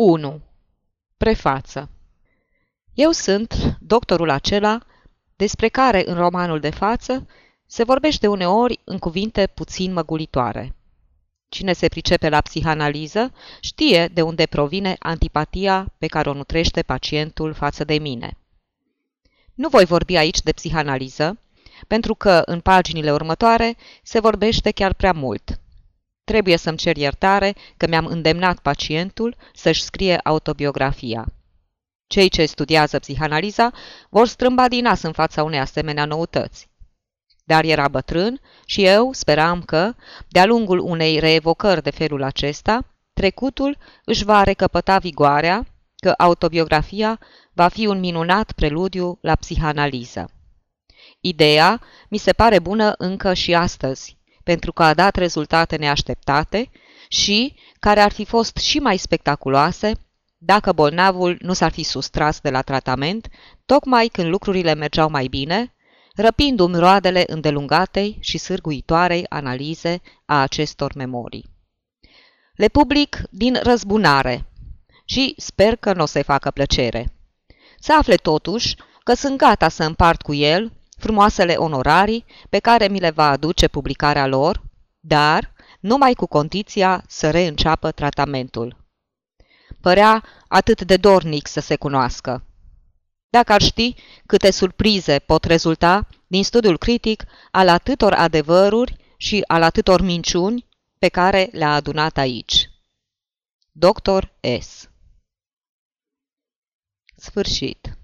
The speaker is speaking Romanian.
1. Prefață Eu sunt doctorul acela despre care în romanul de față se vorbește uneori în cuvinte puțin măgulitoare. Cine se pricepe la psihanaliză știe de unde provine antipatia pe care o nutrește pacientul față de mine. Nu voi vorbi aici de psihanaliză, pentru că în paginile următoare se vorbește chiar prea mult. Trebuie să-mi cer iertare că mi-am îndemnat pacientul să-și scrie autobiografia. Cei ce studiază psihanaliza vor strâmba din nas în fața unei asemenea noutăți. Dar era bătrân și eu speram că, de-a lungul unei reevocări de felul acesta, trecutul își va recăpăta vigoarea, că autobiografia va fi un minunat preludiu la psihanaliză. Ideea mi se pare bună încă și astăzi, pentru că a dat rezultate neașteptate și care ar fi fost și mai spectaculoase dacă bolnavul nu s-ar fi sustras de la tratament, tocmai când lucrurile mergeau mai bine, răpindu-mi roadele îndelungatei și sârguitoarei analize a acestor memorii. Le public din răzbunare și sper că nu o să-i facă plăcere. Să afle totuși că sunt gata să împart cu el frumoasele onorarii pe care mi le va aduce publicarea lor, dar numai cu condiția să reînceapă tratamentul. Părea atât de dornic să se cunoască. Dacă ar ști câte surprize pot rezulta din studiul critic al atâtor adevăruri și al atâtor minciuni pe care le-a adunat aici. Dr. S. Sfârșit